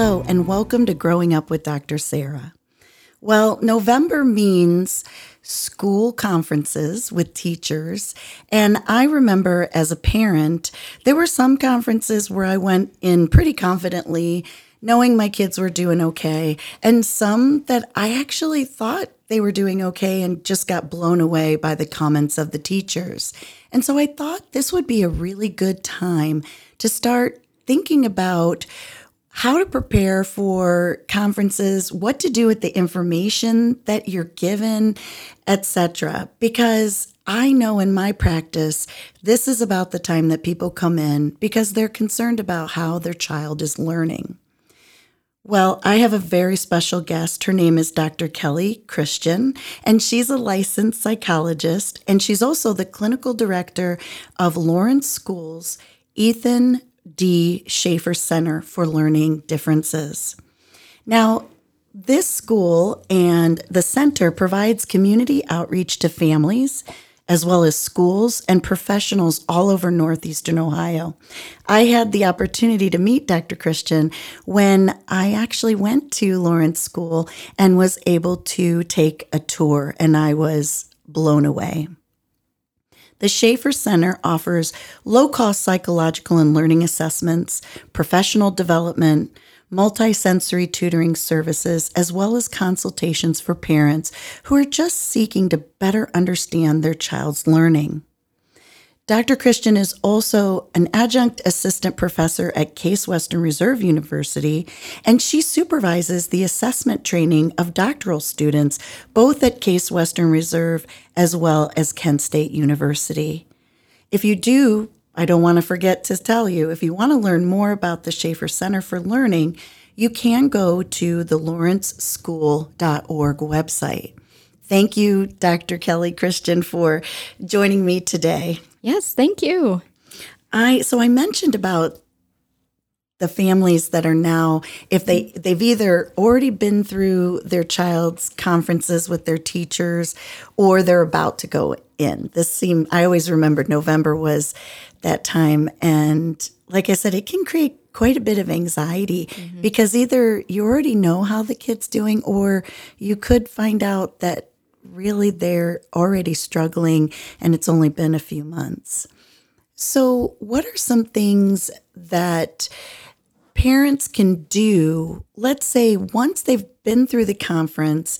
Hello, and welcome to Growing Up with Dr. Sarah. Well, November means school conferences with teachers. And I remember as a parent, there were some conferences where I went in pretty confidently, knowing my kids were doing okay, and some that I actually thought they were doing okay and just got blown away by the comments of the teachers. And so I thought this would be a really good time to start thinking about how to prepare for conferences, what to do with the information that you're given, etc. Because I know in my practice, this is about the time that people come in because they're concerned about how their child is learning. Well, I have a very special guest. Her name is Dr. Kelly Christian, and she's a licensed psychologist, and she's also the clinical director of Lawrence Schools Ethan D. Schaefer Center for Learning Differences. Now, this school and the center provides community outreach to families as well as schools and professionals all over Northeastern Ohio. I had the opportunity to meet Dr. Christian when I actually went to Lawrence School and was able to take a tour, and I was blown away. The Schaefer Center offers low cost psychological and learning assessments, professional development, multisensory tutoring services, as well as consultations for parents who are just seeking to better understand their child's learning. Dr. Christian is also an adjunct assistant professor at Case Western Reserve University, and she supervises the assessment training of doctoral students both at Case Western Reserve as well as Kent State University. If you do, I don't want to forget to tell you, if you want to learn more about the Schaefer Center for Learning, you can go to the lawrenceschool.org website. Thank you, Dr. Kelly Christian, for joining me today. Yes, thank you. I so I mentioned about the families that are now if they they've either already been through their child's conferences with their teachers or they're about to go in. This seemed I always remembered November was that time and like I said it can create quite a bit of anxiety mm-hmm. because either you already know how the kid's doing or you could find out that really they're already struggling and it's only been a few months. So, what are some things that parents can do? Let's say once they've been through the conference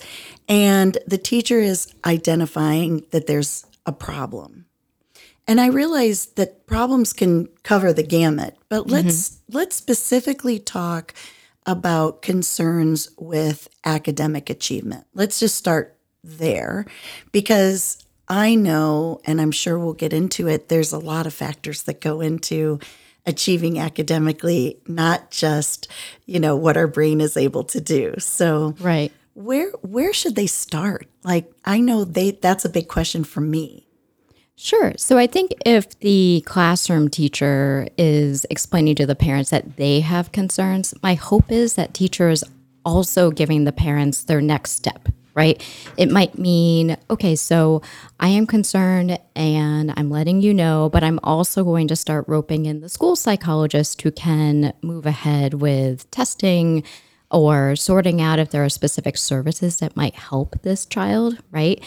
and the teacher is identifying that there's a problem. And I realize that problems can cover the gamut, but mm-hmm. let's mm-hmm. let's specifically talk about concerns with academic achievement. Let's just start there because I know, and I'm sure we'll get into it, there's a lot of factors that go into achieving academically, not just, you know, what our brain is able to do. So Right. Where where should they start? Like I know they that's a big question for me. Sure. So I think if the classroom teacher is explaining to the parents that they have concerns, my hope is that teachers also giving the parents their next step right? It might mean, okay, so I am concerned and I'm letting you know, but I'm also going to start roping in the school psychologist who can move ahead with testing or sorting out if there are specific services that might help this child, right?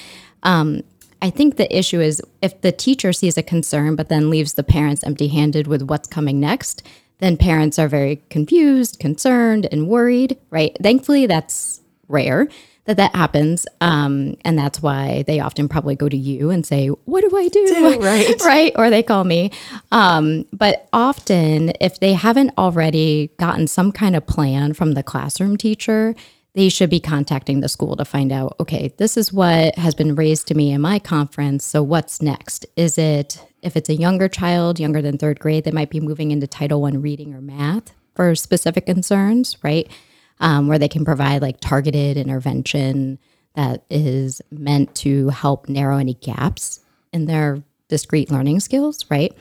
Um, I think the issue is if the teacher sees a concern but then leaves the parents empty handed with what's coming next, then parents are very confused, concerned, and worried, right? Thankfully, that's rare that that happens. Um, and that's why they often probably go to you and say, What do I do? do right. right. Or they call me. Um, but often, if they haven't already gotten some kind of plan from the classroom teacher, they should be contacting the school to find out okay, this is what has been raised to me in my conference. So, what's next? Is it if it's a younger child, younger than third grade, they might be moving into Title One reading or math for specific concerns, right? Um, where they can provide like targeted intervention that is meant to help narrow any gaps in their discrete learning skills, right?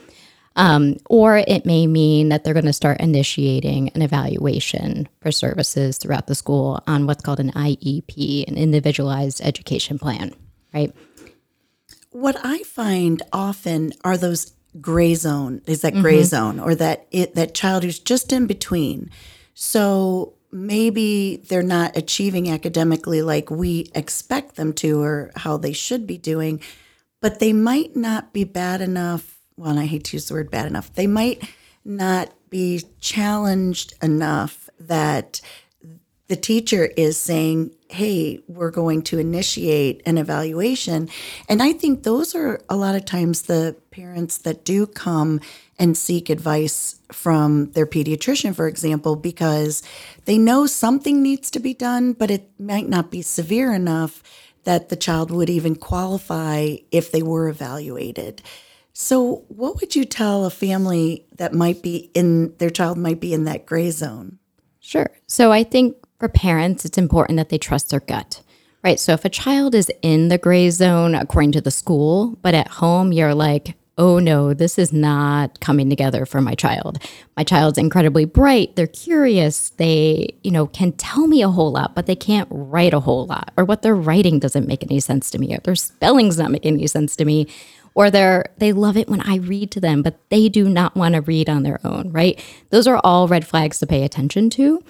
Um, or it may mean that they're going to start initiating an evaluation for services throughout the school on what's called an IEP, an individualized education plan, right? What I find often are those gray zone, is that gray zone or that it that child who's just in between. So maybe they're not achieving academically like we expect them to or how they should be doing, but they might not be bad enough. Well, I hate to use the word bad enough. They might not be challenged enough that the teacher is saying, Hey, we're going to initiate an evaluation. And I think those are a lot of times the parents that do come and seek advice from their pediatrician, for example, because they know something needs to be done, but it might not be severe enough that the child would even qualify if they were evaluated. So, what would you tell a family that might be in their child might be in that gray zone? Sure. So I think for parents, it's important that they trust their gut, right? So if a child is in the gray zone according to the school, but at home you're like, oh no, this is not coming together for my child. My child's incredibly bright. They're curious. They, you know, can tell me a whole lot, but they can't write a whole lot, or what they're writing doesn't make any sense to me, or their spelling's not making any sense to me or they're they love it when I read to them, but they do not want to read on their own, right? Those are all red flags to pay attention to.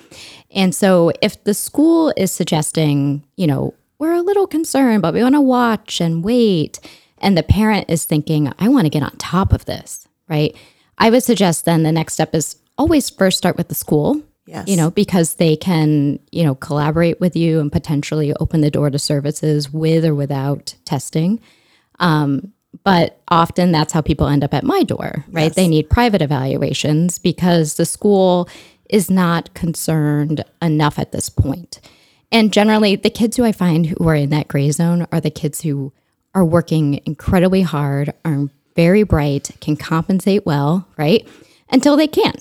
And so if the school is suggesting, you know, we're a little concerned, but we want to watch and wait, and the parent is thinking, I want to get on top of this, right? I would suggest then the next step is always first start with the school. Yes. You know, because they can, you know, collaborate with you and potentially open the door to services with or without testing. Um, but often that's how people end up at my door, right? Yes. They need private evaluations because the school is not concerned enough at this point. And generally, the kids who I find who are in that gray zone are the kids who are working incredibly hard, are very bright, can compensate well, right? Until they can,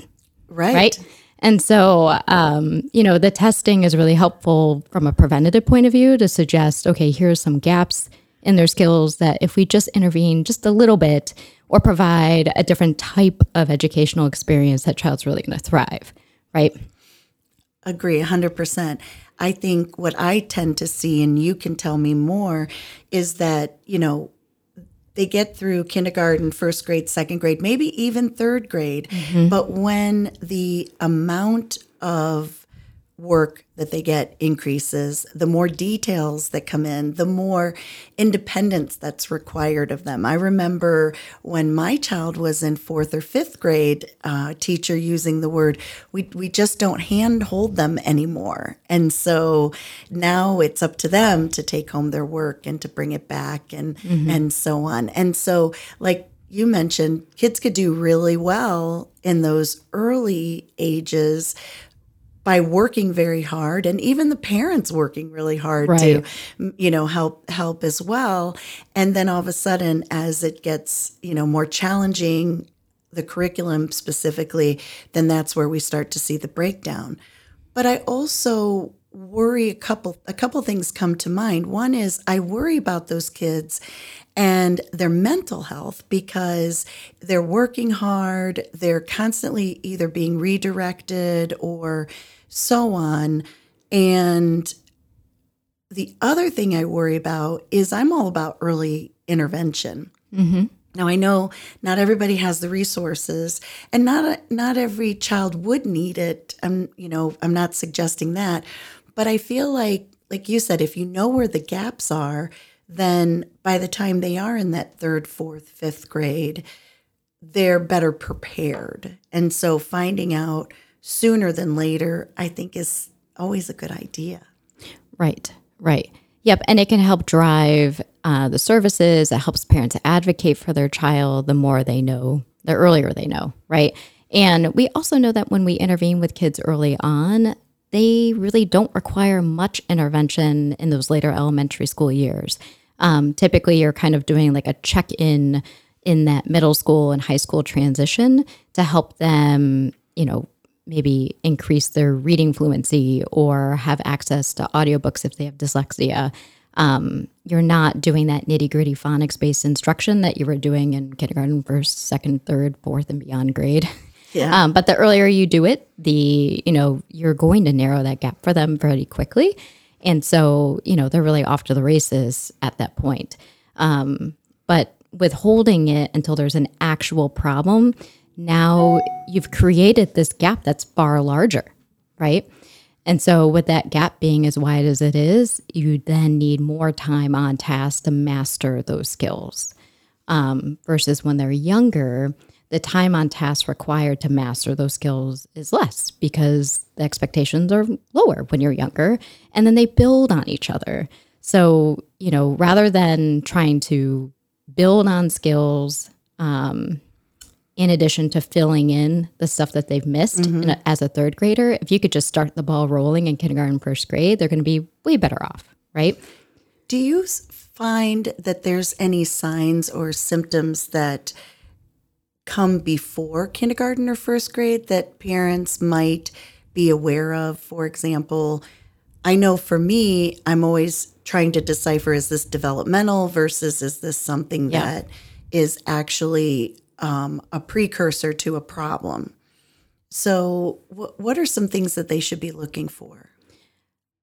Right. right? And so, um, you know, the testing is really helpful from a preventative point of view to suggest, okay, here's some gaps in their skills that if we just intervene just a little bit or provide a different type of educational experience, that child's really going to thrive, right? Agree 100%. I think what I tend to see, and you can tell me more, is that, you know, they get through kindergarten, first grade, second grade, maybe even third grade. Mm-hmm. But when the amount of work that they get increases, the more details that come in, the more independence that's required of them. I remember when my child was in fourth or fifth grade, uh, teacher using the word, we, we just don't handhold them anymore. And so now it's up to them to take home their work and to bring it back and, and so on. And so, like, you mentioned kids could do really well in those early ages by working very hard and even the parents working really hard to Right. m- you know help help as well and then all of a sudden as it gets you know more challenging the curriculum specifically then that's where we start to see the breakdown but i also worry a couple a couple things come to mind one is i worry about those kids and their mental health because they're working hard they're constantly either being redirected or so on and the other thing I worry about is I'm all about early intervention. Mm-hmm. Now I know not everybody has the resources, and not not every child would need it. I'm you know I'm not suggesting that, but I feel like like you said, if you know where the gaps are, then by the time they are in that third, fourth, fifth grade, they're better prepared. And so finding out sooner than later, I think is always a good idea. Right, right. Yep. And it can help drive uh, the services. It helps parents advocate for their child the more they know, the earlier they know, right? And we also know that when we intervene with kids early on, they really don't require much intervention in those later elementary school years. Um, typically, you're kind of doing like a check in in that middle school and high school transition to help them, you know, maybe increase their reading fluency or have access to audiobooks if they have dyslexia. Um, you're not doing that nitty gritty phonics based instruction that you were doing in kindergarten, first, second, third, fourth, and beyond grade. Yeah. Um, but the earlier you do it, the you know you're going to narrow that gap for them pretty quickly, and so you know they're really off to the races at that point. Um, but withholding it until there's an actual problem, now you've created this gap that's far larger, right? And so, with that gap being as wide as it is, you then need more time on task to master those skills. Um, versus when they're younger, the time on task required to master those skills is less because the expectations are lower when you're younger and then they build on each other. So, you know, rather than trying to build on skills, um, in addition to filling in the stuff that they've missed in a, as a third grader, if you could just start the ball rolling in kindergarten, first grade, they're going to be way better off, right? Do you find that there's any signs or symptoms that come before kindergarten or first grade that parents might be aware of? For example, I know for me, I'm always trying to decipher is this developmental versus is this something Yeah. that is actually um, a precursor to a problem? So, wh- what are some things that they should be looking for?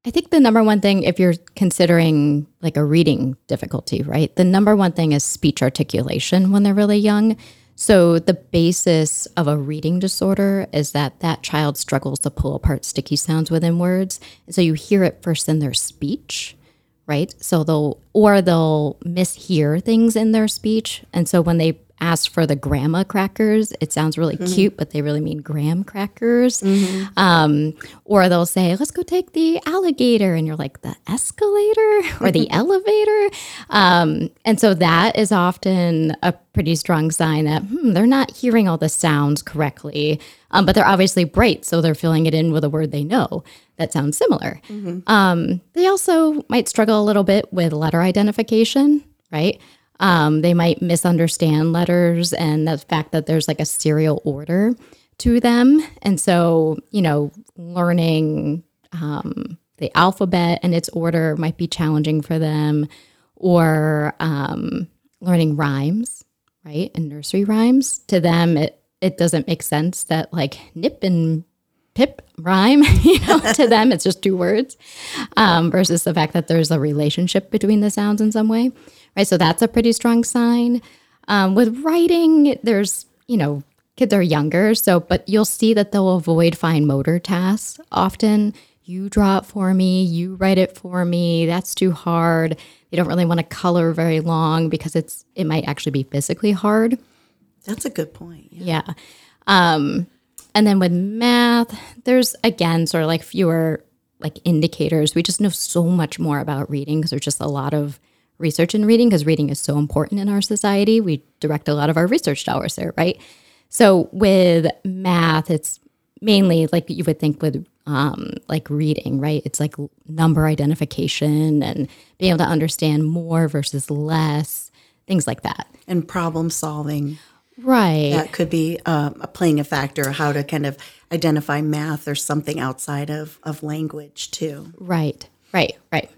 I think the number one thing, if you're considering like a reading difficulty, right? The number one thing is speech articulation when they're really young. So, the basis of a reading disorder is that that child struggles to pull apart sticky sounds within words. And so, you hear it first in their speech, right? So, they'll, or they'll mishear things in their speech. And so, when they ask for the grandma crackers, it sounds really cute, but they really mean graham crackers. Um, or they'll say, let's go take the alligator. And you're like, the escalator or the elevator? Um, and so that is often a pretty strong sign that hmm, they're not hearing all the sounds correctly, um, but they're obviously bright. So they're filling it in with a word they know that sounds similar. Um, they also might struggle a little bit with letter identification, right? Um, they might misunderstand letters and the fact that there's like a serial order to them. And so, you know, learning um, the alphabet and its order might be challenging for them, or um, learning rhymes, right? And nursery rhymes. To them, it, it doesn't make sense that like nip and pip rhyme, you know, to them, it's just two words um, versus the fact that there's a relationship between the sounds in some way, right? So that's a pretty strong sign. Um, with writing, there's, you know, kids are younger, so, but you'll see that they'll avoid fine motor tasks often. You draw it for me, you write it for me, that's too hard. They don't really want to color very long because it's it might actually be physically hard. That's a good point. Yeah. Yeah. Um, and then with math, there's again sort of like fewer like indicators. We just know so much more about reading because there's just a lot of research and reading because reading is so important in our society. We direct a lot of our research dollars there, right? So with math, it's mainly like you would think with um, like reading, right? It's like number identification and being able to understand more versus less, things like that. And problem solving. Right. That could be um, a playing a factor, how to kind of identify math or something outside of, of language too. Right. Right. Right.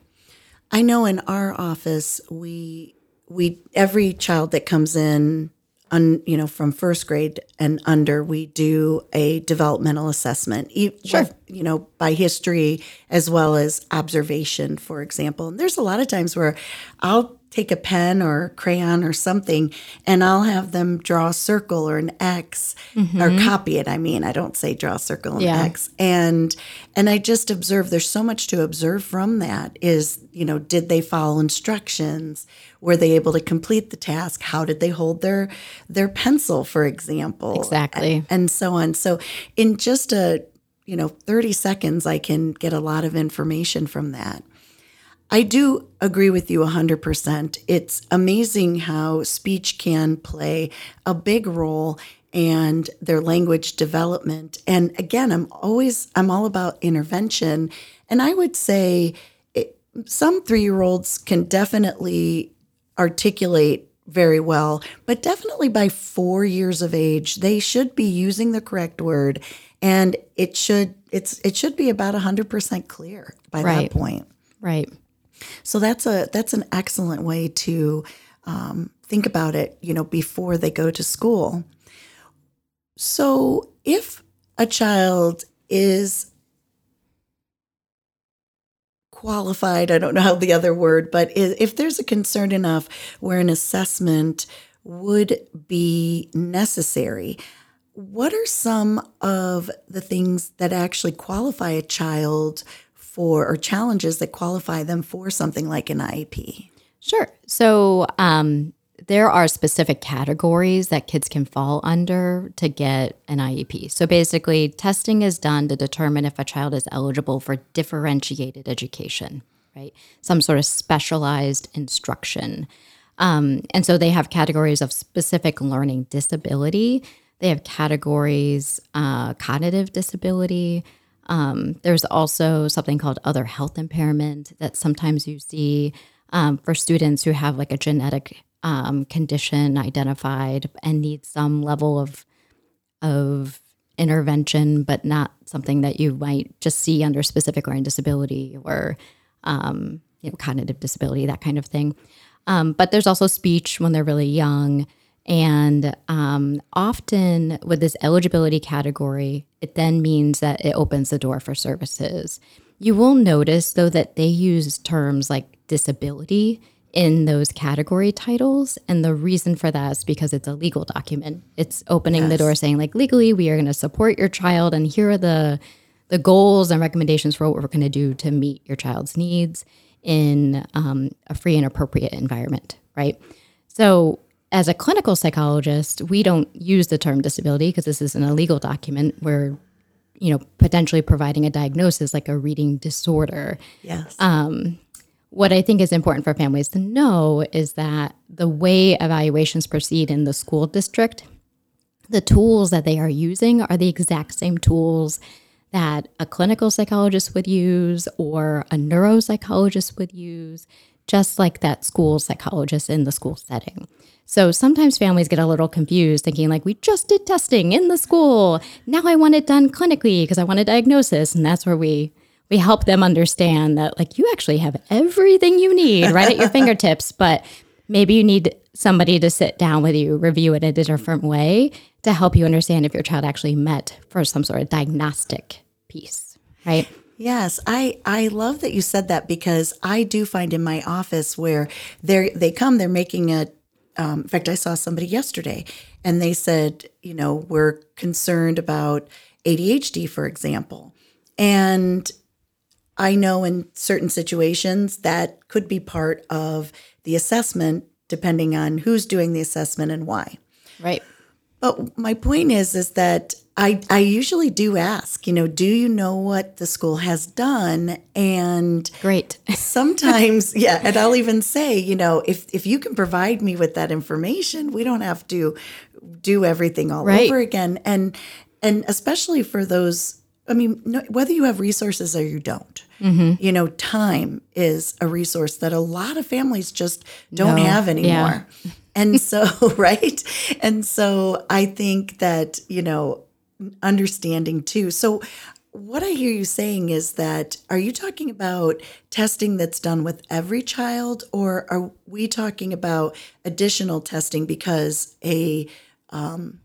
I know in our office we we every child that comes in un, you know from first grade and under we do a developmental assessment Sure. you know by history as well as observation for example and there's a lot of times where I'll take a pen or crayon or something and I'll have them draw a circle or an X or mm-hmm. copy it I mean I don't say draw a circle and Yeah. X. And and I just observe there's so much to observe from that is you know did they follow instructions? Were they able to complete the task? How did they hold their their pencil for example? Exactly. and, and so on. So in just a you know 30 seconds I can get a lot of information from that I do agree with you 100%. It's amazing how speech can play a big role and their language development. And again, I'm always I'm all about intervention and I would say it, some 3-year-olds can definitely articulate very well, but definitely by four years of age, they should be using the correct word, and it should it's it should be about hundred percent clear by Right. that point. Right. So that's a that's an excellent way to um, think about it. You know, before they go to school. So if a child is qualified, I don't know how the other word, but if there's a concern enough where an assessment would be necessary, what are some of the things that actually qualify a child for, or challenges that qualify them for something like an IEP? Sure. So um, there are specific categories that kids can fall under to get an IEP. So basically, testing is done to determine if a child is eligible for differentiated education, right? Some sort of specialized instruction. Um, and so they have categories of specific learning disability. They have categories, uh, cognitive disability. Um, there's also something called other health impairment that sometimes you see um, for students who have like a genetic um, condition identified and need some level of of intervention, but not something that you might just see under specific learning disability or um, you know cognitive disability, that kind of thing. Um, but there's also speech when they're really young. And um, often with this eligibility category, it then means that it opens the door for services. You will notice, though, that they use terms like disability in those category titles. And the reason for that is because it's a legal document. It's opening the door saying, like, legally, we are going to support your child, and here are the the goals and recommendations for what we're going to do to meet your child's needs in um, a free and appropriate environment, right? So, as a clinical psychologist, we don't use the term disability because this is an illegal document. We're, you know, potentially providing a diagnosis like a reading disorder. Yes. Um, what I think is important for families to know is that the way evaluations proceed in the school district, the tools that they are using are the exact same tools that a clinical psychologist would use or a neuropsychologist would use, just like that school psychologist in the school setting. So sometimes families get a little confused thinking like we just did testing in the school. Now I want it done clinically because I want a diagnosis and that's where we we help them understand that like you actually have everything you need right at your fingertips, but maybe you need somebody to sit down with you, review it in a different way to help you understand if your child actually met for some sort of diagnostic piece, right? Yes, I I love that you said that because I do find in my office where they they come, they're making a. Um, in fact, I saw somebody yesterday, and they said, you know, we're concerned about ADHD, for example, and I know in certain situations that could be part of the assessment, depending on who's doing the assessment and why. Right. But my point is, is that I I usually do ask, you know, do you know what the school has done? And Great. sometimes, yeah, and I'll even say, you know, if if you can provide me with that information, we don't have to do everything all Right. over again. And and especially for those, I mean, no, whether you have resources or you don't, Mm-hmm. you know, time is a resource that a lot of families just don't No. have Yeah. anymore. And so, right? And so I think that, you know, understanding too. So what I hear you saying is that are you talking about testing that's done with every child or are we talking about additional testing because a um,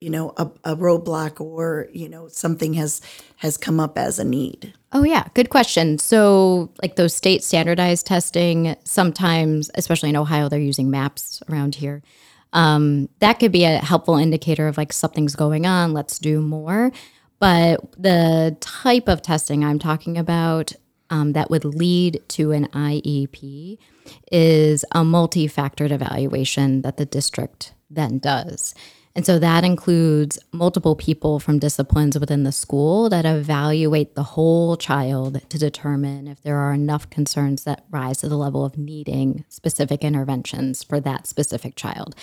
you know a, a roadblock or you know something has has come up as a need Oh, yeah. Good question. So, like those state standardized testing, sometimes, especially in Ohio, they're using MAPs around here. Um, that could be a helpful indicator of like something's going on, let's do more. But the type of testing I'm talking about um, that would lead to an IEP is a multi factored evaluation that the district then does. And so that includes multiple people from disciplines within the school that evaluate the whole child to determine if there are enough concerns that rise to the level of needing specific interventions for that specific child.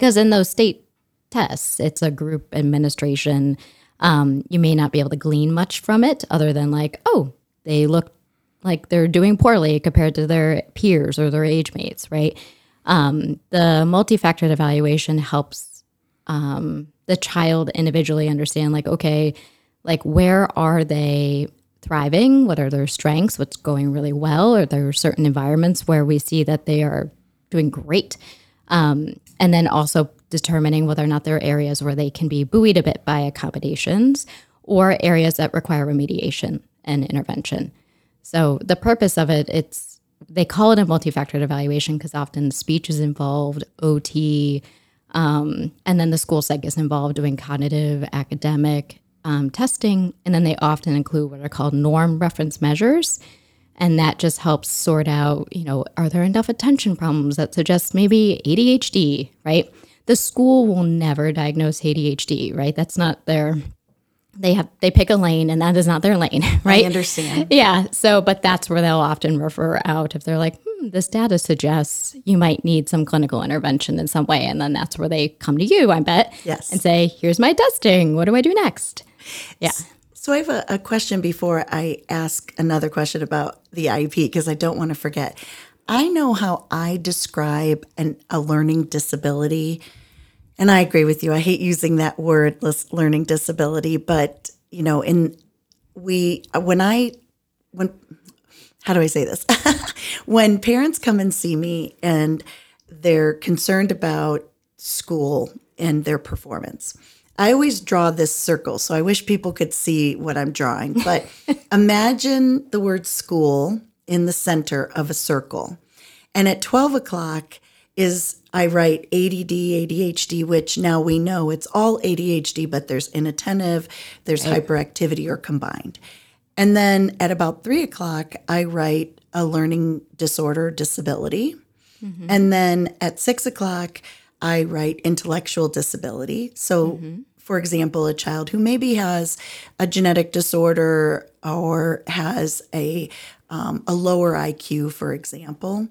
Because in those state tests, it's a group administration. Um, you may not be able to glean much from it other than, like, oh, they look like they're doing poorly compared to their peers or their age mates, right? Um, the multifactored evaluation helps um, the child individually understand, like, okay, like where are they thriving? What are their strengths? What's going really well? Are there certain environments where we see that they are doing great? Um, and then also determining whether or not there are areas where they can be buoyed a bit by accommodations or areas that require remediation and intervention. So the purpose of it, it's they call it a multifactored evaluation because often speech is involved, OT, um, and then the school psych is involved doing cognitive, academic um, testing, and then they often include what are called norm reference measures, and that just helps sort out, you know, are there enough attention problems that suggest maybe ADHD, right? The school will never diagnose ADHD, right? That's not their they have they pick a lane and that is not their lane right I understand. yeah so but that's where they'll often refer out if they're like hmm, this data suggests you might need some clinical intervention in some way and then that's where they come to you i bet Yes. and say here's my testing what do i do next yeah So I have a, a question before I ask another question about the IEP because I don't want to forget. I know how I describe an, a learning disability, and I agree with you. I hate using that word, learning disability, but you know, in we uh, when I when how do I say this? when parents come and see me and they're concerned about school and their performance, I always draw this circle. So I wish people could see what I'm drawing. But imagine the word school in the center of a circle. And at 12 o'clock is I write ADD, ADHD, which now we know it's all ADHD, but there's inattentive, there's hyperactivity or combined. And then at about three o'clock, I write a learning disorder disability. Mm-hmm. And then at six o'clock, I write intellectual disability. So, mm-hmm. For example, a child who maybe has a genetic disorder or has a, um, a lower IQ, for example.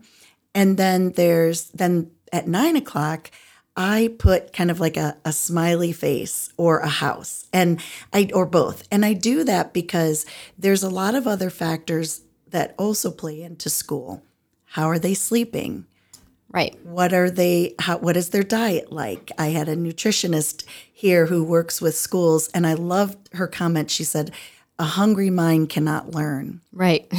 And then there's, then at nine o'clock, I put kind of like a, a smiley face or a house and I or both. And I do that because there's a lot of other factors that also play into school. How are they sleeping? Right What are they how what is their diet like? I had a nutritionist here who works with schools and I loved her comment. She said, "A hungry mind cannot learn." right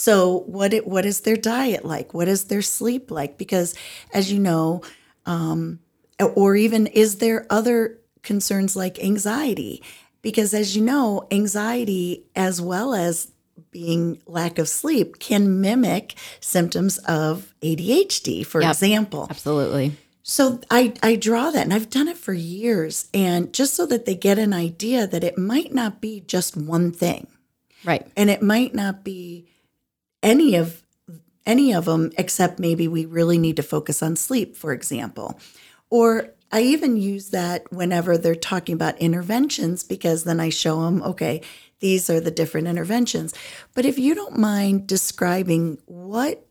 So what it, what is their diet like? What is their sleep like? Because as you know, um, or even is there other concerns like anxiety? Because as you know, anxiety as well as being lack of sleep can mimic symptoms of ADHD, for Yep. example. absolutely So I, I draw that and I've done it for years. And just so that they get an idea that it might not be just one thing right and it might not be any of any of them except maybe we really need to focus on sleep for example or i even use that whenever they're talking about interventions because then i show them okay these are the different interventions but if you don't mind describing what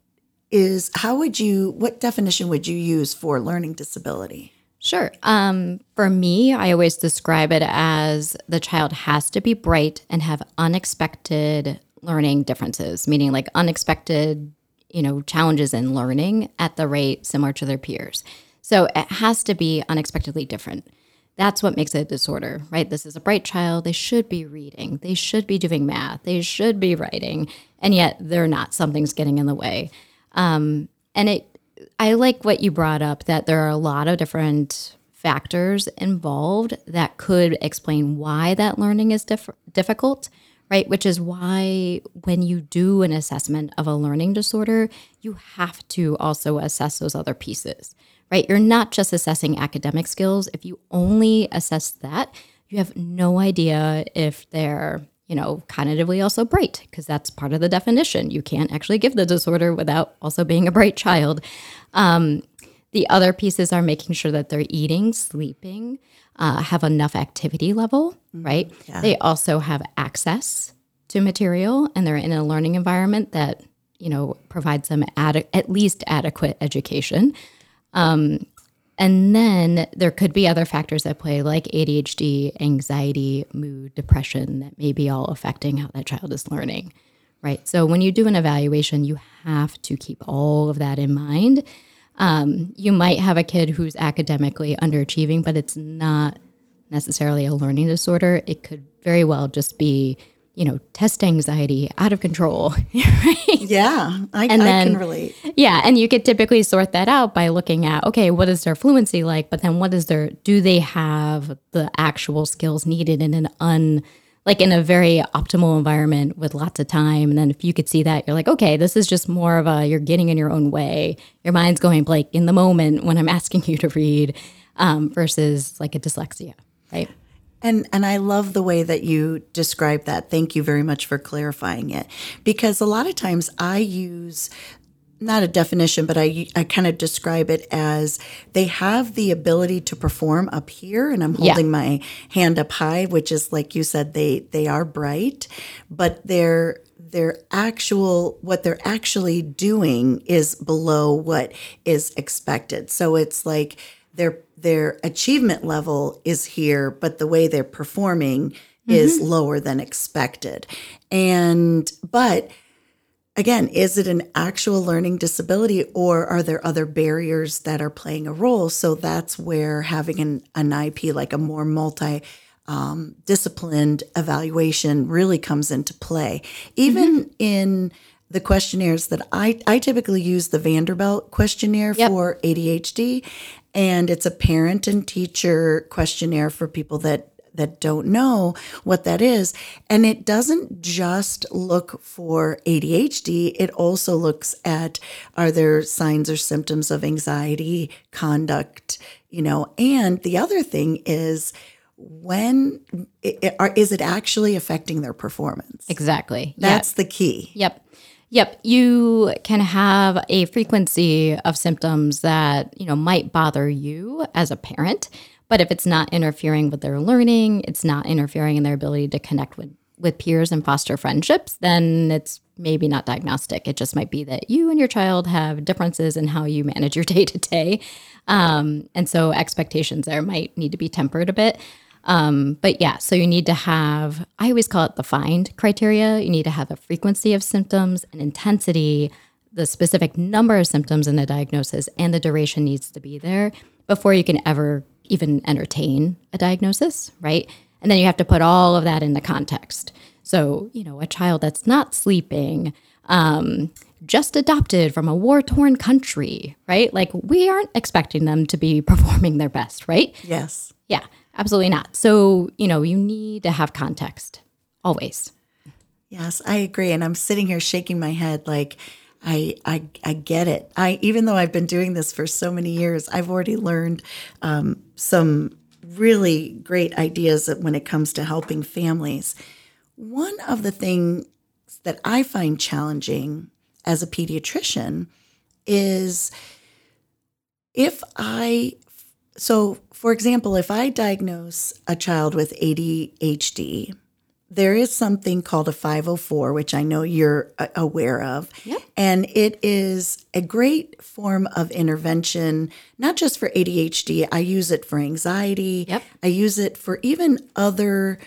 is how would you what definition would you use for learning disability Sure. Um, for me, I always describe it as the child has to be bright and have unexpected learning differences, meaning like unexpected, you know, challenges in learning at the rate similar to their peers. So it has to be unexpectedly different. That's what makes it a disorder, right? This is a bright child. They should be reading. They should be doing math. They should be writing. And yet they're not. Something's getting in the way. Um, and it I like what you brought up that there are a lot of different factors involved that could explain why that learning is diff- difficult, right? Which is why when you do an assessment of a learning disorder, you have to also assess those other pieces, right? You're not just assessing academic skills. If you only assess that, you have no idea if they're you know, cognitively also bright, because that's part of the definition. You can't actually give the disorder without also being a bright child. Um, the other pieces are making sure that they're eating, sleeping, uh, have enough activity level, right? They also have access to material and they're in a learning environment that, you know, provides them ade- at least adequate education. Um, and then there could be other factors at play like ADHD, anxiety, mood, depression that may be all affecting how that child is learning, right? So when you do an evaluation, you have to keep all of that in mind. Um, you might have a kid who's academically underachieving, but it's not necessarily a learning disorder. It could very well just be, you know, test anxiety out of control. right? Yeah, I, And I then- can relate. Yeah, and you could typically sort that out by looking at okay, what is their fluency like, but then what is their do they have the actual skills needed in an un like in a very optimal environment with lots of time and then if you could see that you're like okay this is just more of a you're getting in your own way your mind's going blank in the moment when i'm asking you to read um, versus like a dyslexia right And and I love the way that you describe that. Thank you very much for clarifying it. Because a lot of times I use not a definition, but I I kind of describe it as they have the ability to perform up here, and I'm Yeah. holding my hand up high, which is like you said, they they are bright, but their their actual what they're actually doing is below what is expected. So it's like their their achievement level is here, but the way they're performing is lower than expected. And but again, is it an actual learning disability or are there other barriers that are playing a role? So that's where having an, an IEP, like a more multi um, disciplined evaluation, really comes into play. Even in the questionnaires that I, I typically use the Vanderbilt questionnaire Yep. for ADHD, and it's a parent and teacher questionnaire for people that that don't know what that is. And it doesn't just look for ADHD, it also looks at are there signs or symptoms of anxiety, conduct, you know. And the other thing is when i- i- are, is it actually affecting their performance? exactly. That's the key. Yep. Yep. You can have a frequency of symptoms that, you know, might bother you as a parent, but if it's not interfering with their learning, it's not interfering in their ability to connect with with peers and foster friendships, then it's maybe not diagnostic. It just might be that you and your child have differences in how you manage your day to day. And so expectations there might need to be tempered a bit. Um, but yeah, so you need to have, I always call it the FIND criteria. You need to have a frequency of symptoms and intensity, the specific number of symptoms in the diagnosis, and the duration needs to be there before you can ever even entertain a diagnosis, right? And then you have to put all of that into context. So, you know, a child that's not sleeping, um, just adopted from a war torn country, right? Like, we aren't expecting them to be performing their best, right? Yes. Yeah, absolutely not. So, you know, you need to have context always. Yes, I agree. And I'm sitting here shaking my head like I I I get it. I even though I've been doing this for so many years, I've already learned um, some really great ideas when it comes to helping families. One of the things that I find challenging as a pediatrician is if I so for example, if I diagnose a child with ADHD, there is something called a 504, which I know you're uh, aware of. Yep. And it is a great form of intervention, not just for ADHD. I use it for anxiety. Yep. I use it for even other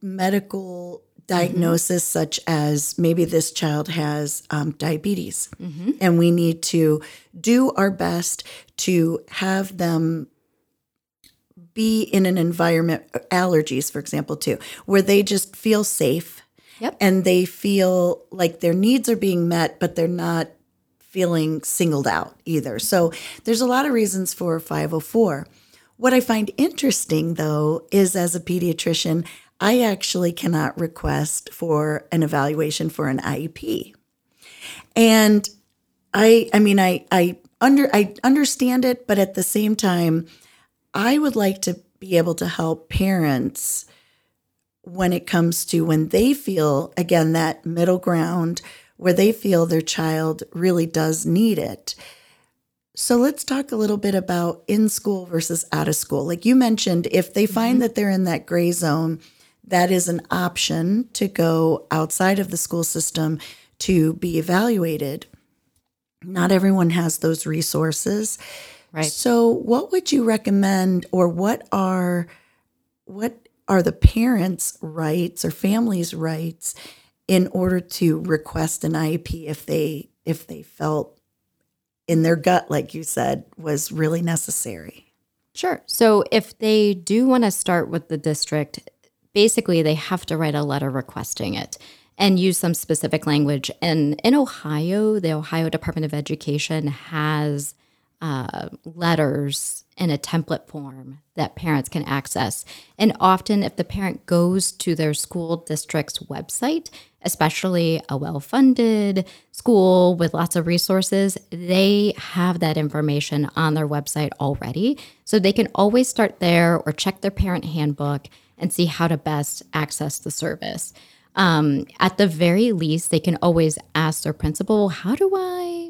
medical diagnosis, such as maybe this child has um, diabetes. And we need to do our best to have them be in an environment allergies for example too where they just feel safe Yep. and they feel like their needs are being met but they're not feeling singled out either. So there's a lot of reasons for 504 what i find interesting though is as a pediatrician i actually cannot request for an evaluation for an iep and i i mean i i under i understand it but at the same time I would like to be able to help parents when it comes to when they feel, again, that middle ground where they feel their child really does need it. So let's talk a little bit about in school versus out of school. Like you mentioned, if they find mm-hmm. that they're in that gray zone, that is an option to go outside of the school system to be evaluated. Not everyone has those resources. Right. So, what would you recommend, or what are what are the parents' rights or families' rights in order to request an IEP if they if they felt in their gut, like you said, was really necessary. Sure. So if they do want to start with the district, basically they have to write a letter requesting it and use some specific language. And in Ohio, the Ohio Department of Education has uh, letters in a template form that parents can access. And often, if the parent goes to their school district's website, especially a well funded school with lots of resources, they have that information on their website already. So they can always start there or check their parent handbook and see how to best access the service. Um, at the very least, they can always ask their principal, How do I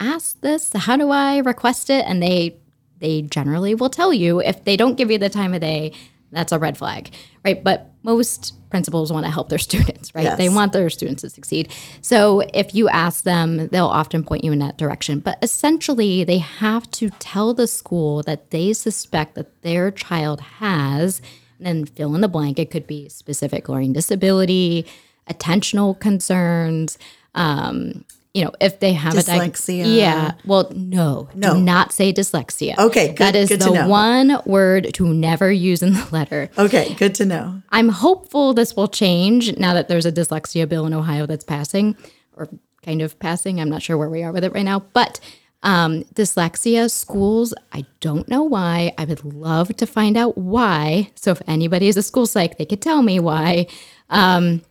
ask this? How do I request it? And they they generally will tell you if they don't give you the time of day, that's a red flag, right? But most principals want to help their students, right? Yes. They want their students to succeed. So if you ask them, they'll often point you in that direction. But essentially, they have to tell the school that they suspect that their child has, and then fill in the blank. It could be specific learning disability, attentional concerns, um, you know, if they have a Dyslexia. yeah. Well, no, No. do not say dyslexia. Okay, good- that is good the one word to never use in the letter. Okay, good to know. I'm hopeful this will change now that there's a dyslexia bill in Ohio that's passing, or kind of passing. I'm not sure where we are with it right now, but um, dyslexia schools, I don't know why. I would love to find out why. So if anybody is a school psych, they could tell me why. Um,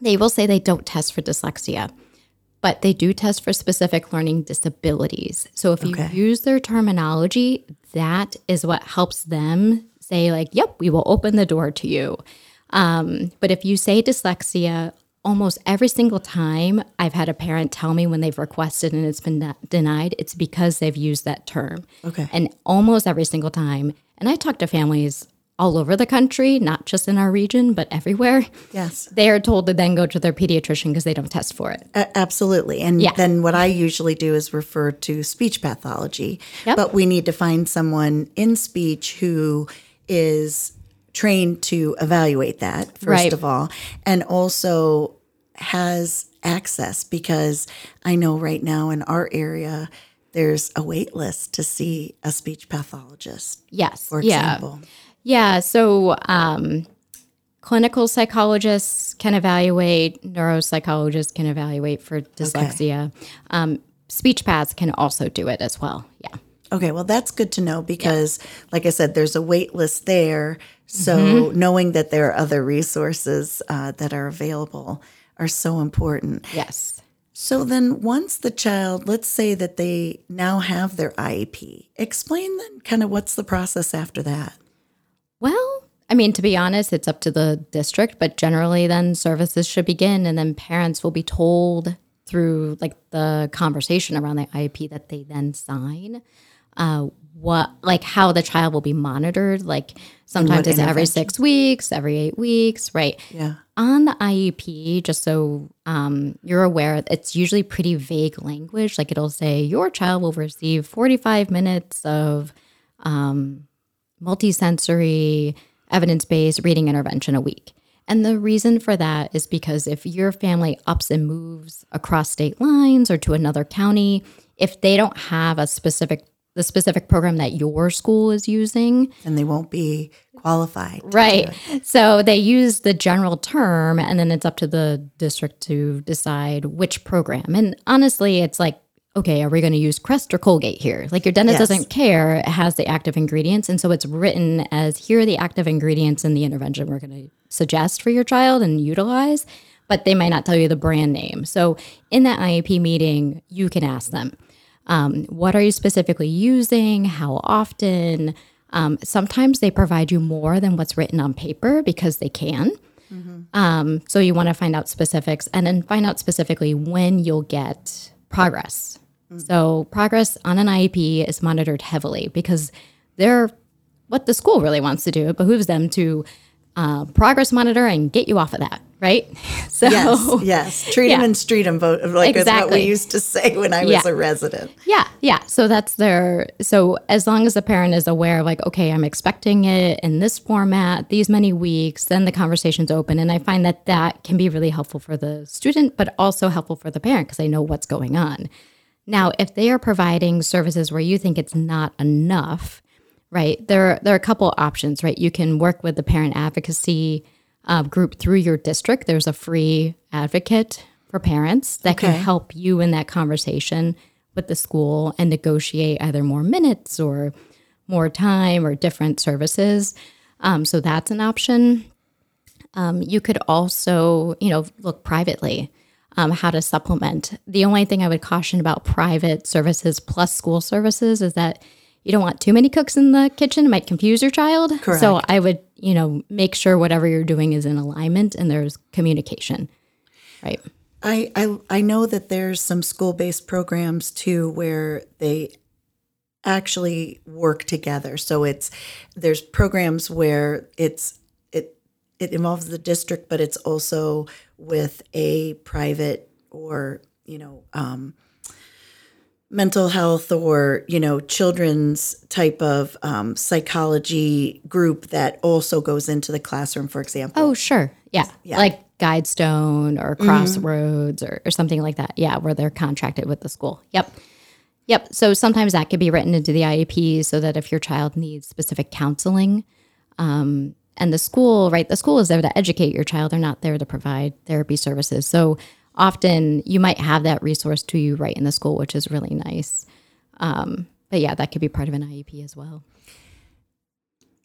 they will say they don't test for dyslexia, but they do test for specific learning disabilities. So if Okay. you use their terminology, that is what helps them say, like, yep, we will open the door to you. Um, but if you say dyslexia, almost every single time I've had a parent tell me when they've requested and it's been de- denied, it's because they've used that term. Okay. And almost every single time, and I talk to families all over the country, not just in our region, but everywhere. Yes. They are told to then go to their pediatrician because they don't test for it. A- absolutely. And Yeah. then what I usually do is refer to speech pathology. Yep. But we need to find someone in speech who is trained to evaluate that, first Right. of all, and also has access because I know right now in our area, there's a wait list to see a speech pathologist, Yes. for example. Yeah. So, um, clinical psychologists can evaluate, neuropsychologists can evaluate for dyslexia. Um, speech paths can also do it as well. Yeah. Okay, well, that's good to know because, like I said, there's a wait list there. So knowing that there are other resources uh, that are available are so important. Yes. So then, once the child, let's say that they now have their IEP, explain then kind of what's the process after that. Well, I mean, to be honest, it's up to the district, but generally, then services should begin, and then parents will be told through like the conversation around the IEP that they then sign. Uh, what like how the child will be monitored? Like sometimes it's every six weeks, every eight weeks, right? Yeah. on the IEP, just so um, you're aware, it's usually pretty vague language. Like it'll say your child will receive 45 minutes of um, multisensory, evidence based reading intervention a week. And the reason for that is because if your family ups and moves across state lines or to another county, if they don't have a specific the specific program that your school is using, And they won't be qualified. Right. So they use the general term, and then it's up to the district to decide which program. And honestly, it's like, okay, are we going to use Crest or Colgate here? Like your dentist Yes. doesn't care. It has the active ingredients. And so it's written as here are the active ingredients in the intervention we're going to suggest for your child and utilize, but they might not tell you the brand name. So in that IEP meeting, you can ask them. Um, what are you specifically using? How often? Um, sometimes they provide you more than what's written on paper because they can. Um, so you want to find out specifics and then find out specifically when you'll get progress. So progress on an IEP is monitored heavily because they're what the school really wants to do. It behooves them to uh, progress monitor and get you off of that, right? So Yes, yes. Treat them Yeah. and street them, like is what we used to say when I was Yeah. a resident. Yeah, yeah. So that's their. So as long as the parent is aware, of like, okay, I'm expecting it in this format, these many weeks, then the conversation's open. And I find that that can be really helpful for the student, but also helpful for the parent because they know what's going on. Now, if they are providing services where you think it's not enough, right? There, there are a couple options, right? You can work with the parent advocacy uh, group through your district. There's a free advocate for parents that Okay. can help you in that conversation with the school and negotiate either more minutes or more time or different services. Um, so that's an option. Um, you could also, you know, look privately um, how to supplement. The only thing I would caution about private services plus school services is that you don't want too many cooks in the kitchen; it might confuse your child. So I would, you know, make sure whatever you're doing is in alignment and there's communication. Right. I, I I know that there's some school based programs too where they actually work together. So it's there's programs where it's it involves the district, but it's also with a private or you know um, mental health or you know children's type of um, psychology group that also goes into the classroom. For example, Oh, sure. Yeah. Yeah. Like Guidestone or Crossroads or, or something like that. Yeah, where they're contracted with the school. Yep. Yep. So sometimes that could be written into the IEP so that if your child needs specific counseling, um, and the school, right, the school is there to educate your child. They're not there to provide therapy services. So often you might have that resource to you right in the school, which is really nice. Um, but yeah, that could be part of an IEP as well.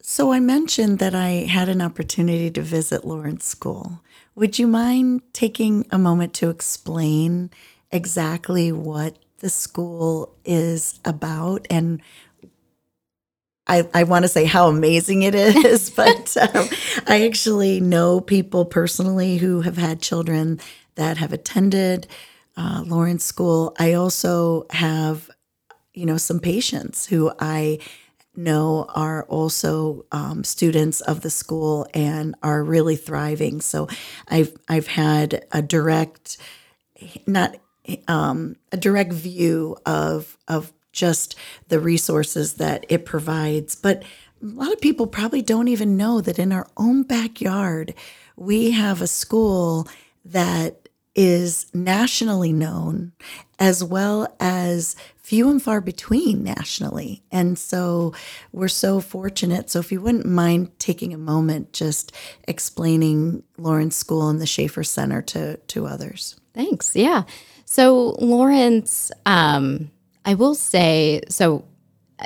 So I mentioned that I had an opportunity to visit Lawrence School. Would you mind taking a moment to explain exactly what the school is about and I, I want to say how amazing it is, but um, I actually know people personally who have had children that have attended uh, Lawrence School. I also have, you know, some patients who I know are also um, students of the school and are really thriving. So I've I've had a direct, not um, a direct view of of just the resources that it provides. But a lot of people probably don't even know that in our own backyard we have a school that is nationally known as well as few and far between nationally. And so we're so fortunate. So if you wouldn't mind taking a moment just explaining Lawrence School and the Schaefer Center to, to others. Thanks. Yeah. So, Lawrence, um, I will say, so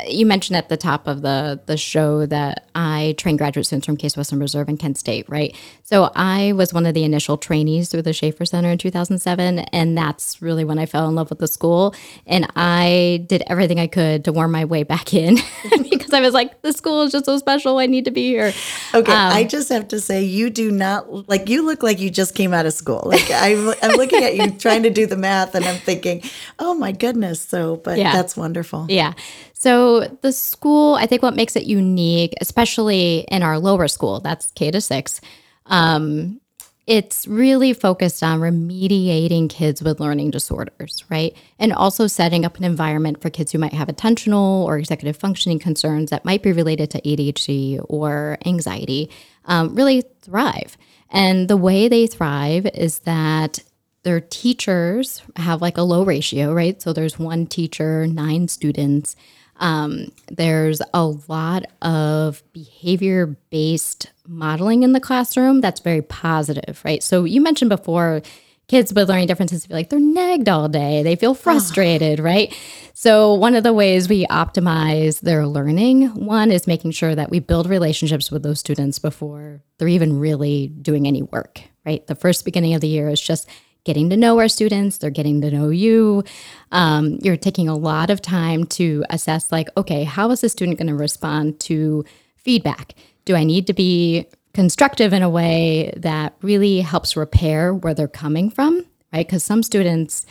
you mentioned at the top of the the show that I train graduate students from Case Western Reserve and Kent State, right? So I was one of the initial trainees through the Schaefer Center in 2007, and that's really when I fell in love with the school. And I did everything I could to worm my way back in because I was like, the school is just so special. I need to be here. Okay, um, I just have to say, you do not like you look like you just came out of school. Like I'm, I'm looking at you trying to do the math, and I'm thinking, oh my goodness. So, but Yeah. that's wonderful. Yeah. So the school, I think what makes it unique, especially in our lower school, that's K to six, um, it's really focused on remediating kids with learning disorders, right? And also setting up an environment for kids who might have attentional or executive functioning concerns that might be related to ADHD or anxiety um, really thrive. And the way they thrive is that their teachers have like a low ratio, right? So there's one teacher, nine students. Um, there's a lot of behavior based modeling in the classroom that's very positive, right? So you mentioned before kids with learning differences feel like they're nagged all day, they feel frustrated, right? So one of the ways we optimize their learning, one is making sure that we build relationships with those students before they're even really doing any work, right? The first beginning of the year is just getting to know our students, they're getting to know you. Um, you're taking a lot of time to assess, like, okay, how is the student going to respond to feedback? Do I need to be constructive in a way that really helps repair where they're coming from, right? Because some students,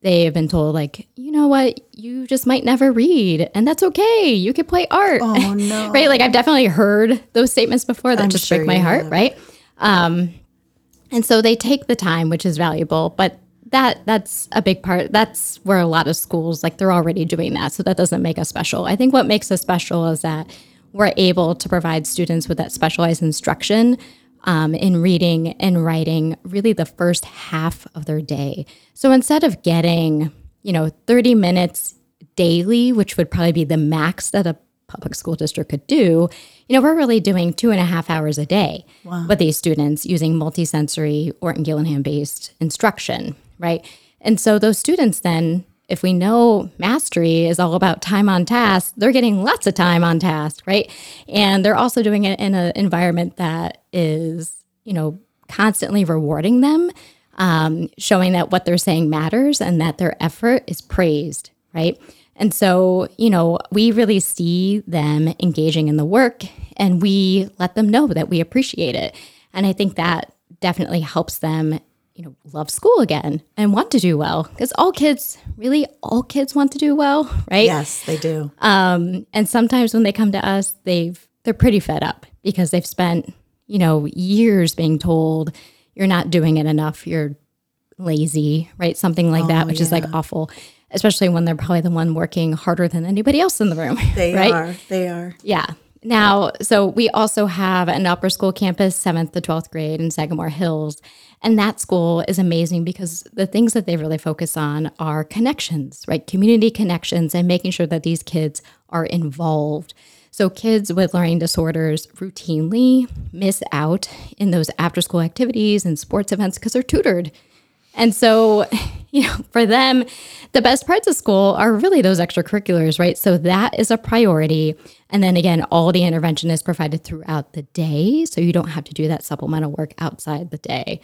they have been told, like, you know what, you just might never read, and that's okay. You could play art. Oh no! right? Like I've definitely heard those statements before that I'm just sure break my heart, have. right? Um, and so they take the time, which is valuable, but that that's a big part. That's where a lot of schools like they're already doing that, so that doesn't make us special. I think what makes us special is that we're able to provide students with that specialized instruction um, in reading and writing really the first half of their day. So instead of getting you know, 30 minutes daily, which would probably be the max that a public school district could do, you know, we're really doing two and a half hours a day with these students using multisensory Orton Gillingham based instruction, right? And so those students then, if we know mastery is all about time on task, they're getting lots of time on task, right? And they're also doing it in an environment that is, you know, constantly rewarding them, um, showing that what they're saying matters and that their effort is praised, right? And so, you know, we really see them engaging in the work and we let them know that we appreciate it. And I think that definitely helps them, you know, love school again and want to do well because all kids, really, all kids want to do well, right? Yes, they do. Um, and sometimes when they come to us, they've they're pretty fed up because they've spent, you know, years being told you're not doing it enough, you're lazy, right? Something like that, which is like awful, especially when they're probably the one working harder than anybody else in the room. They right? are. They are. Yeah. Now, so we also have an upper school campus, seventh to 12th grade in Sagamore Hills. And that school is amazing because the things that they really focus on are connections, right? Community connections and making sure that these kids are involved. So, kids with learning disorders routinely miss out in those after school activities and sports events because they're tutored. And so, you know, for them, the best parts of school are really those extracurriculars, right? So that is a priority. And then again, all the intervention is provided throughout the day. So you don't have to do that supplemental work outside the day.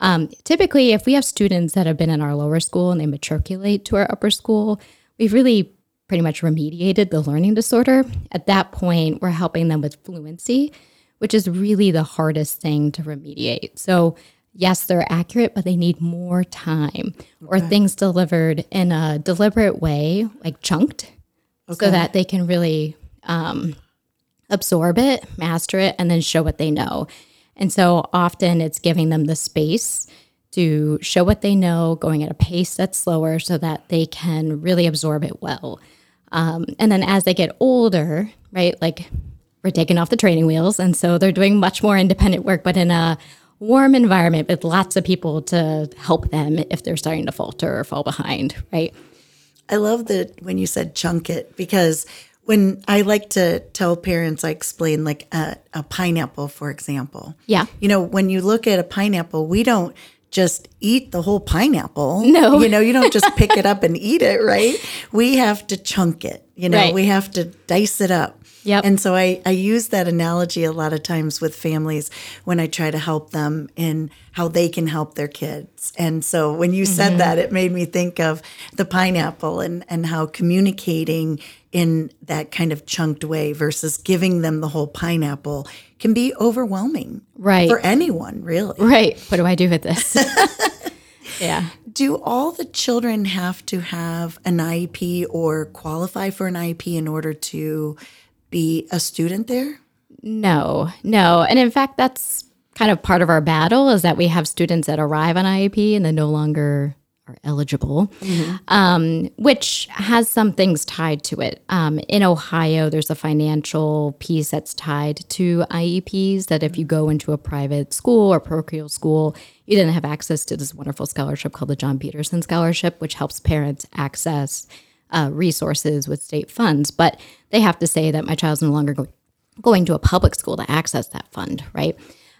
Um, typically, if we have students that have been in our lower school and they matriculate to our upper school, we've really pretty much remediated the learning disorder. At that point, we're helping them with fluency, which is really the hardest thing to remediate. So yes, they're accurate, but they need more time or things delivered in a deliberate way, like chunked, so that they can really um, absorb it, master it, and then show what they know. And so often it's giving them the space to show what they know, going at a pace that's slower so that they can really absorb it well. Um, and then as they get older, right, like we're taking off the training wheels. And so they're doing much more independent work, but in a warm environment with lots of people to help them if they're starting to falter or fall behind, right? I love that when you said chunk it because when I like to tell parents, I explain like a, a pineapple, for example. Yeah. You know, when you look at a pineapple, we don't just eat the whole pineapple. No. You know, you don't just pick it up and eat it, right? We have to chunk it. You know, Right. we have to dice it up. Yep. And so I, I use that analogy a lot of times with families when I try to help them in how they can help their kids. And so when you said mm-hmm. that, it made me think of the pineapple and, and how communicating in that kind of chunked way versus giving them the whole pineapple can be overwhelming. Right. For anyone, really. Right. What do I do with this? yeah. Do all the children have to have an IEP or qualify for an IEP in order to be a student there? No, no. And in fact, that's kind of part of our battle is that we have students that arrive on IEP and then no longer are eligible, um, which has some things tied to it. Um, in Ohio, there's a financial piece that's tied to IEPs that if you go into a private school or parochial school, you didn't have access to this wonderful scholarship called the Jon Peterson Scholarship, which helps parents access uh, resources with state funds. But they have to say that my child's no longer going going to a public school to access that fund, right?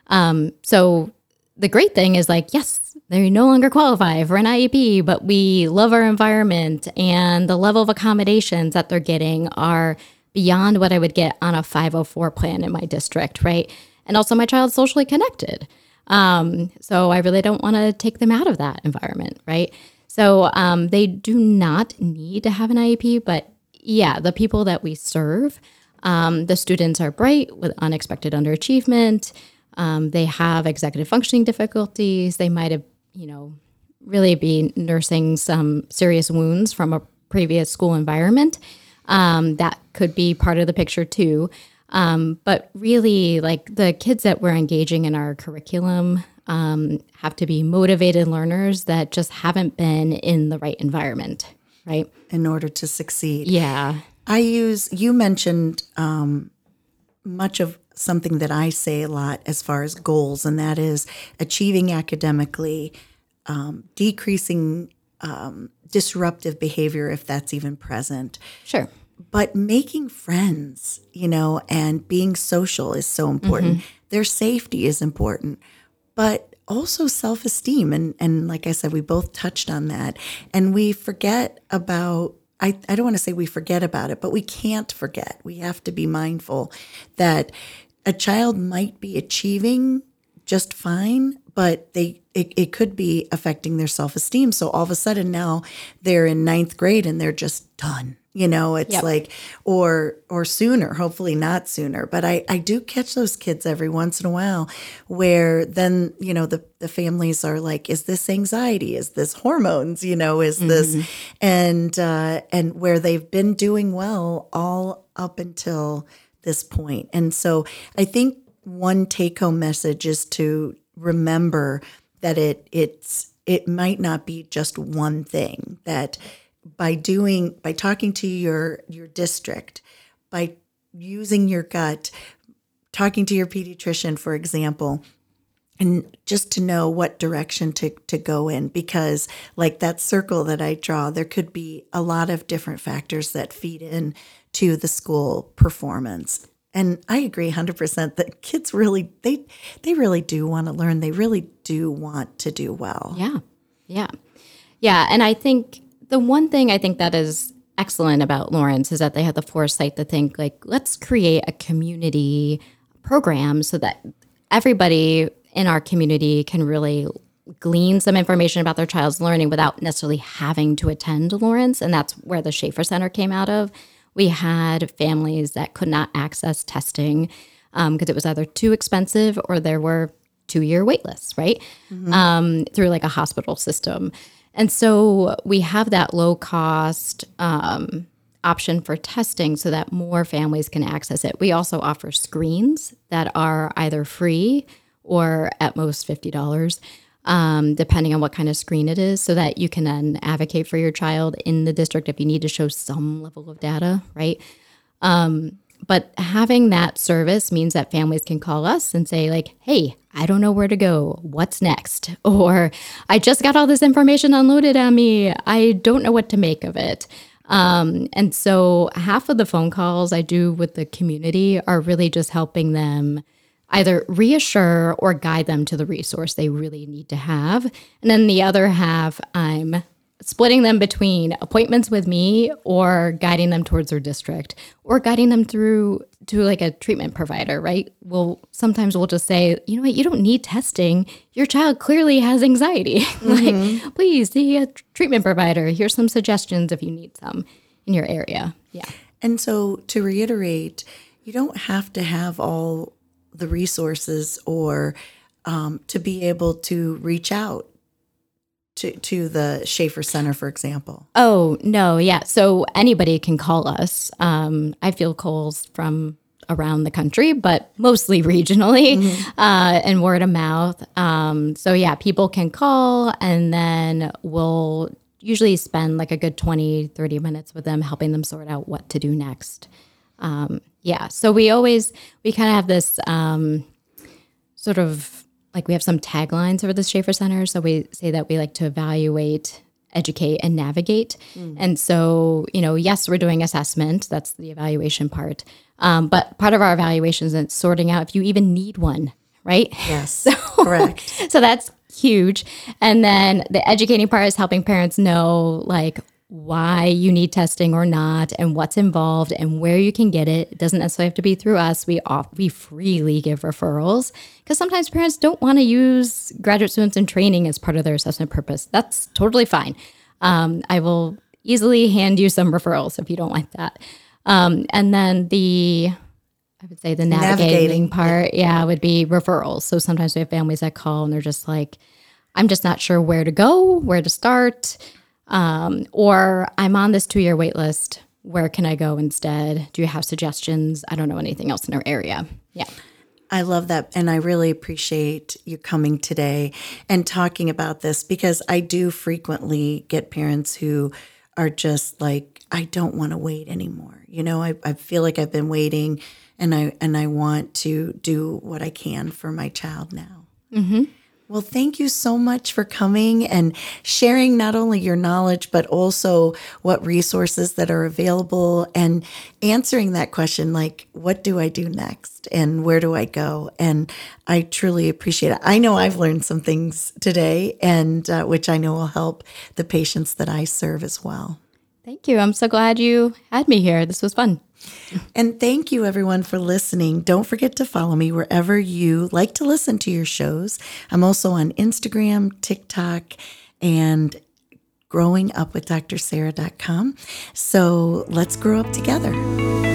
Um, so the great thing is like, yes, they no longer qualify for an IEP, but we love our environment and the level of accommodations that they're getting are beyond what I would get on a 504 plan in my district, right? And also my child's socially connected. Um, so I really don't want to take them out of that environment, right? So um, they do not need to have an IEP, but yeah, the people that we serve, um, the students are bright with unexpected underachievement. Um, they have executive functioning difficulties. They might have, you know, really be nursing some serious wounds from a previous school environment. Um, that could be part of the picture too. Um, but really, like the kids that we're engaging in our curriculum um, have to be motivated learners that just haven't been in the right environment, right? In order to succeed. Yeah. I use, you mentioned um, much of something that I say a lot as far as goals, and that is achieving academically, um, decreasing um, disruptive behavior if that's even present. Sure. But making friends, you know, and being social is so important. Their safety is important, but also self esteem. And, and like I said, we both touched on that. And we forget about I, I don't want to say we forget about it, but we can't forget. We have to be mindful that a child might be achieving just fine, but they it, it could be affecting their self esteem. So all of a sudden now they're in ninth grade and they're just done. You know, it's Yep. like or or sooner, hopefully not sooner. But I, I do catch those kids every once in a while where then, you know, the, the families are like, is this anxiety? Is this hormones? You know, is this and uh and where they've been doing well all up until this point. And so I think one take home message is to remember that it it's it might not be just one thing that by doing by talking to your your district by using your gut talking to your pediatrician for example and just to know what direction to, to go in because like that circle that i draw there could be a lot of different factors that feed in to the school performance and i agree 100% that kids really they they really do want to learn they really do want to do well Yeah. Yeah. Yeah. And I think the one thing I think that is excellent about Lawrence is that they had the foresight to think, like, let's create a community program so that everybody in our community can really glean some information about their child's learning without necessarily having to attend Lawrence. And that's where the Schaefer Center came out of. We had families that could not access testing because it was either too expensive or there were two year wait lists, right? Um, through like a hospital system. And so we have that low cost um, option for testing so that more families can access it. We also offer screens that are either free or at most $50, um, depending on what kind of screen it is, so that you can then advocate for your child in the district if you need to show some level of data, right? but having that service means that families can call us and say like hey i don't know where to go. What's next? Or i just got all this information unloaded on me. I don't know what to make of it. Um, and so half of the phone calls i do with the community are really just helping them either reassure or guide them to the resource they really need to have and then the other half i'm splitting them between appointments with me or guiding them towards their district or guiding them through to like a treatment provider, right? Well, sometimes we'll just say, you know what, you don't need testing. Your child clearly has anxiety. like, mm-hmm. please see a treatment provider. Here's some suggestions if you need some in your area. Yeah. And so to reiterate, you don't have to have all the resources or um, to be able to reach out to, to the Schaefer Center, for example. Oh, no. Yeah. So anybody can call us. Um, I feel calls from around the country, but mostly regionally uh, and word of mouth. Um, so, yeah, people can call and then we'll usually spend like a good 20, 30 minutes with them, helping them sort out what to do next. Um, yeah. So we always, we kind of have this um, sort of like we have some taglines for the Schaefer Center. So we say that we like to evaluate, educate, and navigate. And so, you know, yes, we're doing assessment. That's the evaluation part. Um, but part of our evaluation is sorting out if you even need one, right? Yes, correct. so that's huge. And then the educating part is helping parents know like why you need testing or not and what's involved and where you can get it. It doesn't necessarily have to be through us. We off, we freely give referrals because sometimes parents don't want to use graduate students in training as part of their assessment purpose. That's totally fine. Um, I will easily hand you some referrals if you don't like that. Um, and then the I would say the navigating, Navigating, part, yeah, would be referrals. So sometimes we have families that call and they're just like, I'm just not sure where to go, where to start, um, or I'm on this two year wait list. Where can I go instead? Do you have suggestions? I don't know anything else in our area. Yeah. I love that. And I really appreciate you coming today and talking about this because I do frequently get parents who are just like, I don't want to wait anymore. You know, I, I feel like I've been waiting and I and I want to do what I can for my child now. Well, thank you so much for coming and sharing not only your knowledge, but also what resources that are available and answering that question like, what do I do next and where do I go? And I truly appreciate it. I know I've learned some things today, and uh, which I know will help the patients that I serve as well. Thank you. I'm so glad you had me here. This was fun. And thank you, everyone, for listening. Don't forget to follow me wherever you like to listen to your shows. I'm also on Instagram, TikTok, and growingupwithdrsarah.com. So let's grow up together.